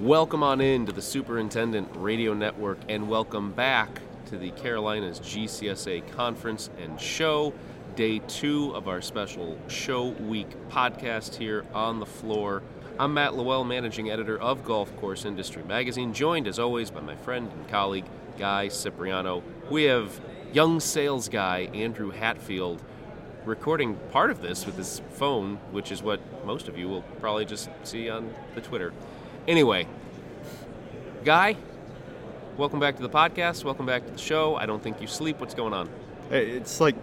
Welcome on in to the Superintendent Radio Network and welcome back to the Carolinas GCSA Conference and Show, day two of our special Show Week podcast here on the floor. I'm Matt LaWell, managing editor of Golf Course Industry Magazine, joined as always by my friend and colleague, Guy Cipriano. We have young sales guy Andrew Hatfield recording part of this with his phone, which is what most of you will probably just see on the Twitter. Anyway, Guy, welcome back to the podcast. Welcome back to the show. I don't think you sleep. What's going on? Hey, It's like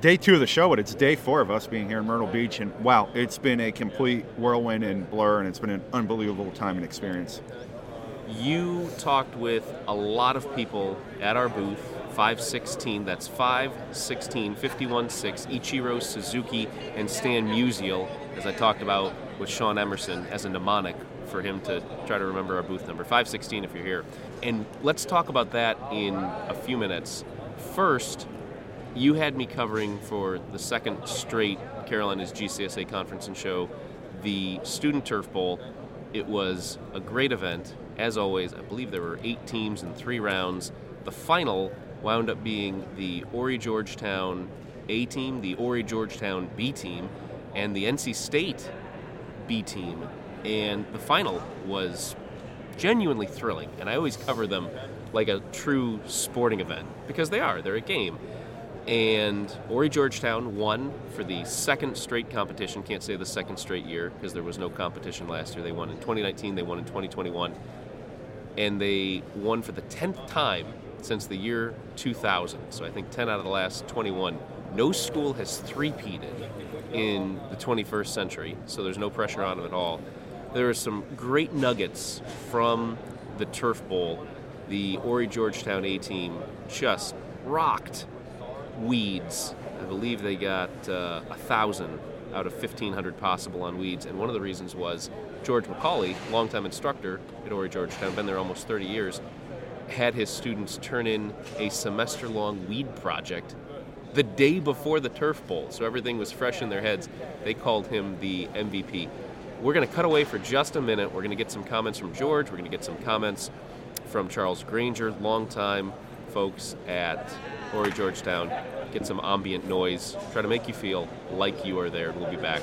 day two of the show, but it's day four of us being here in Myrtle Beach, and wow, it's been a complete whirlwind and blur, and it's been an unbelievable time and experience. You talked with a lot of people at our booth, 516, that's 516, 516, Ichiro Suzuki and Stan Musial, as I talked about with Sean Emerson as a mnemonic for him to try to remember our booth number, 516 if you're here. And let's talk about that in a few minutes. First, you had me covering for the second straight Carolinas GCSA conference and show the Student Turf Bowl. It was a great event. As always, I believe there were eight teams in three rounds. The final wound up being the Horry Georgetown A team, the Horry Georgetown B team, and the NC State B team. And the final was genuinely thrilling. And I always cover them like a true sporting event because they are, they're a game. And Horry Georgetown won for the second straight competition. Can't say the second straight year because there was no competition last year. They won in 2019, they won in 2021. And they won for the 10th time since the year 2000. So I think 10 out of the last 21. No school has three-peated in the 21st century, so there's no pressure on them at all. There are some great nuggets from the Turf Bowl. The Horry Georgetown A team just rocked weeds. I believe they got uh, a thousand out of 1,500 possible on weeds, and one of the reasons was George McCauley, longtime instructor at Horry Georgetown, been there almost 30 years, had his students turn in a semester-long weed project the day before the turf bowl, so everything was fresh in their heads. They called him the MVP. We're going to cut away for just a minute. We're going to get some comments from George. We're going to get some comments from Charles Granger, longtime folks at Horry Georgetown. Get some ambient noise. Try to make you feel like you are there. We'll be back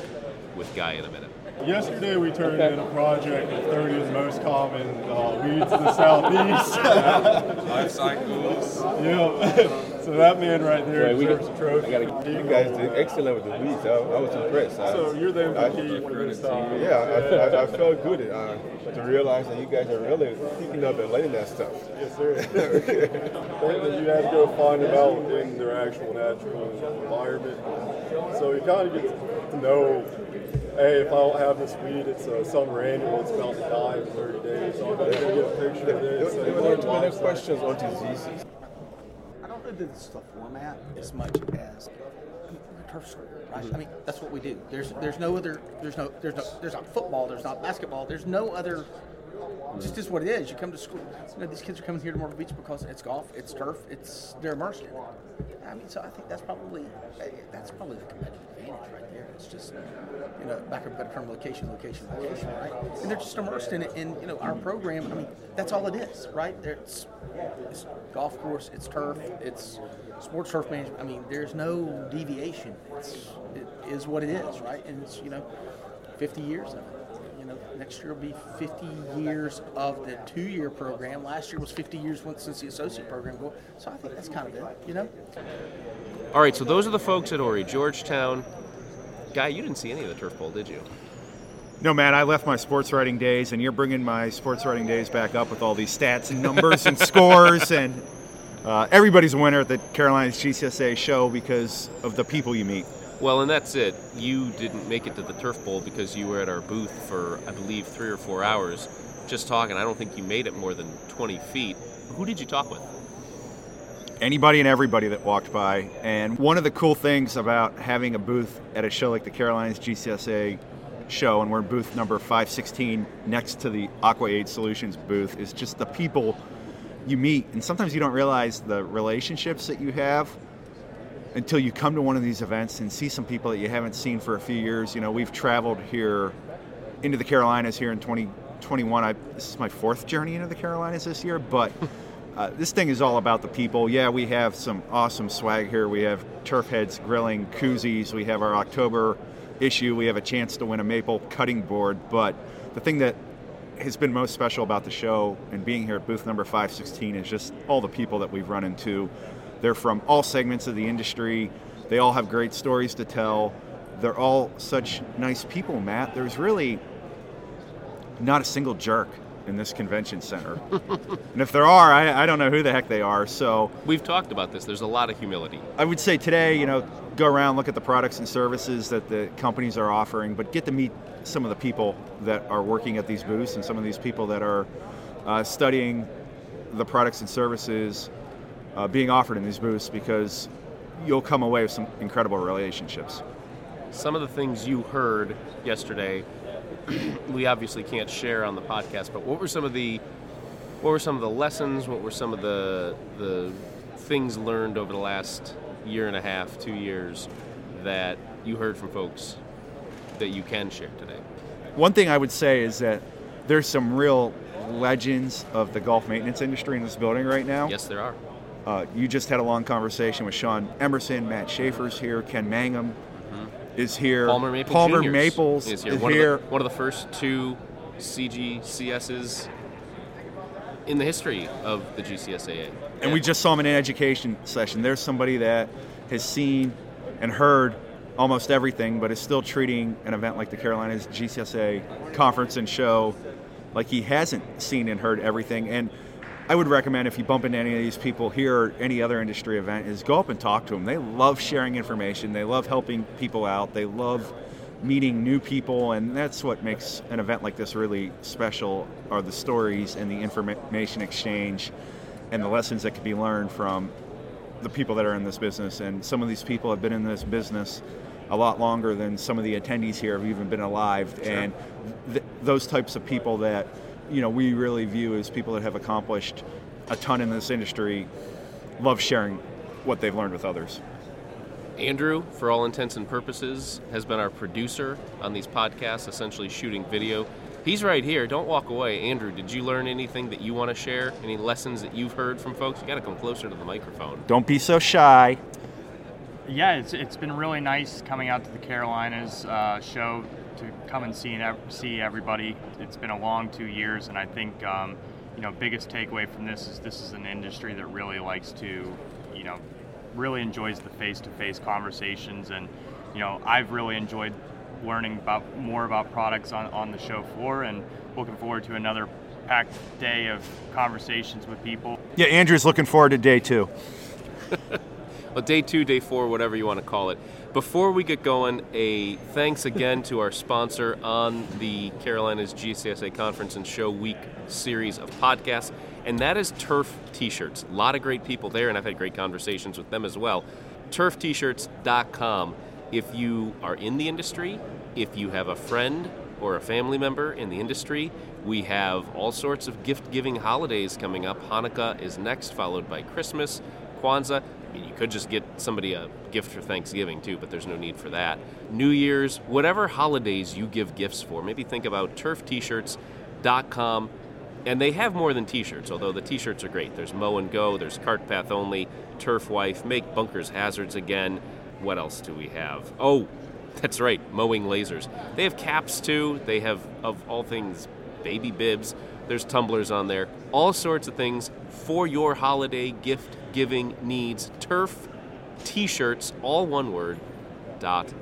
with Guy in a minute. Yesterday we turned in a project of 30 of the most common uh, weeds in the southeast. Life cycles. yeah. So that man right there Right, we deserves got- a trophy. I gotta, you guys did excellent with the weeds. I, I was impressed. I, So you're the I- MVP for this time. yeah, I, I, I felt good uh, to realize that you guys are really picking up and learning that stuff. Yes, sir. Point that you had to go find them out in their actual natural environment. So you kind of get to know, hey, if I don't have this weed, it's uh, some annual, it's about to die in 30 days. So I'm going to get a picture of this. there and were learn too many life questions on diseases. I don't know that it's the format as much as I mean, turf school, right? I mean, that's what we do. There's there's no other there's no there's no there's not football, there's not basketball, there's no other. It Just is what it is. You come to school. You know, these kids are coming here to Myrtle Beach because it's golf, it's turf, it's they're immersed in. I mean, so I think that's probably eh, that's probably the competitive advantage right there. It's just you know, back of better term, location, location, location, right? And they're just immersed in it. And you know, our program. I mean, that's all it is, right? It's, it's golf course, it's turf, it's sports turf management. I mean, there's no deviation. It's it is what it is, right? And it's you know, 50 years of it. You know, next year will be 50 years of the two-year program. Last year was 50 years since the associate program go. So I think that's kind of good. You know. All right, so those are the folks at Horry Georgetown. Guy, you didn't see any of the turf bowl, did you? No, man, I left my sports writing days, and you're bringing my sports writing days back up with all these stats and numbers and scores, and uh, everybody's a winner at the Carolinas GCSA show because of the people you meet. Well, and that's it. You didn't make it to the turf bowl because you were at our booth for, I believe, three or four hours just talking. I don't think you made it more than 20 feet. Who did you talk with? anybody and everybody that walked by. And one of the cool things about having a booth at a show like the Carolinas GCSA show, and we're in booth number 516 next to the Aqua Aid Solutions booth, is just the people you meet. And sometimes you don't realize the relationships that you have until you come to one of these events and see some people that you haven't seen for a few years. You know, we've traveled here into the Carolinas here in 2021. I this is my fourth journey into the Carolinas this year, but uh, this thing is all about the people. Yeah, we have some awesome swag here. We have turf heads, grilling, koozies. We have our October issue. We have a chance to win a maple cutting board. But the thing that has been most special about the show and being here at booth number 516 is just all the people that we've run into. They're from all segments of the industry. They all have great stories to tell. They're all such nice people, Matt. There's really not a single jerk in this convention center. and if there are, I, I don't know who the heck they are. So We've talked about this. There's a lot of humility. I would say today, you know, go around, look at the products and services that the companies are offering, but get to meet some of the people that are working at these booths and some of these people that are uh, studying the products and services uh, being offered in these booths because you'll come away with some incredible relationships. Some of the things you heard yesterday, we obviously can't share on the podcast. But what were some of the what were some of the lessons? What were some of the the things learned over the last year and a half, two years that you heard from folks that you can share today? One thing I would say is that there's some real legends of the golf maintenance industry in this building right now. Yes, there are. Uh, you just had a long conversation with Sean Emerson, Matt Schaefer's here, Ken Mangum is here, Palmer Maple Palmer Maples is here. is one, here. Of the, one of the first two CGCSs in the history of the GCSAA. And we just saw him in an education session. There's somebody that has seen and heard almost everything, but is still treating an event like the Carolinas GCSA conference and show like he hasn't seen and heard everything. And I would recommend if you bump into any of these people here or any other industry event, is go up and talk to them. They love sharing information. They love helping people out. They love meeting new people, and that's what makes an event like this really special. Are the stories and the information exchange, and the lessons that can be learned from the people that are in this business. And some of these people have been in this business a lot longer than some of the attendees here have even been alive. And th- those types of people that you know we really view as people that have accomplished a ton in this industry love sharing what they've learned with others. Andrew, for all intents and purposes, has been our producer on these podcasts, essentially shooting video. He's right here. Don't walk away. Andrew, did you learn anything that you want to share? Any lessons that you've heard from folks? You got to come closer to the microphone. Don't be so shy. Yeah, it's, it's been really nice coming out to the Carolinas uh, show to come and see and see everybody. It's been a long two years, and I think um, you know biggest takeaway from this is this is an industry that really likes to you know really enjoys the face-to-face conversations, and you know I've really enjoyed learning about more about products on, on the show floor, and looking forward to another packed day of conversations with people. Yeah, Andrew's looking forward to day two. well, day two, day four, whatever you want to call it. Before we get going, a thanks again to our sponsor on the Carolinas GCSA Conference and Show Week series of podcasts, and that is Turf T-shirts. A lot of great people there, and I've had great conversations with them as well. TurfT-shirts.com. If you are in the industry, if you have a friend or a family member in the industry, we have all sorts of gift-giving holidays coming up. Hanukkah is next, followed by Christmas, Kwanzaa. I mean, you could just get somebody a gift for Thanksgiving too, but there's no need for that. New Year's, whatever holidays you give gifts for, maybe think about turft-shirts.com. And they have more than t-shirts, although the t-shirts are great. There's Mow and Go, there's Cart Path Only, Turf Wife, Make Bunkers Hazards Again. What else do we have? Oh, that's right, mowing lasers. They have caps too. They have, of all things, baby bibs. There's tumblers on there. All sorts of things for your holiday gift giving needs. Turf t-shirts, all one word, dot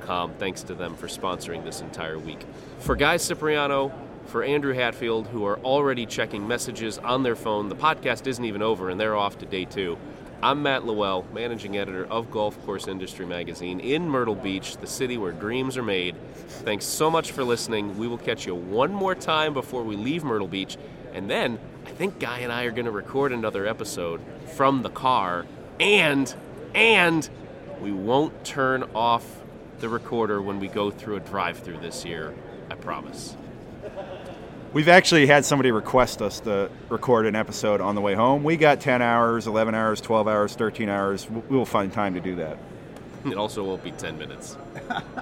com. Thanks to them for sponsoring this entire week. For Guy Cipriano, for Andrew Hatfield, who are already checking messages on their phone, the podcast isn't even over and they're off to day two. I'm Matt LaWell, managing editor of Golf Course Industry Magazine in Myrtle Beach, the city where dreams are made. Thanks so much for listening. We will catch you one more time before we leave Myrtle Beach, and then I think Guy and I are going to record another episode from the car, and and we won't turn off the recorder when we go through a drive-through this year. I promise. We've actually had somebody request us to record an episode on the way home. We got 10 hours, 11 hours, 12 hours, 13 hours. We will find time to do that. It also won't be 10 minutes.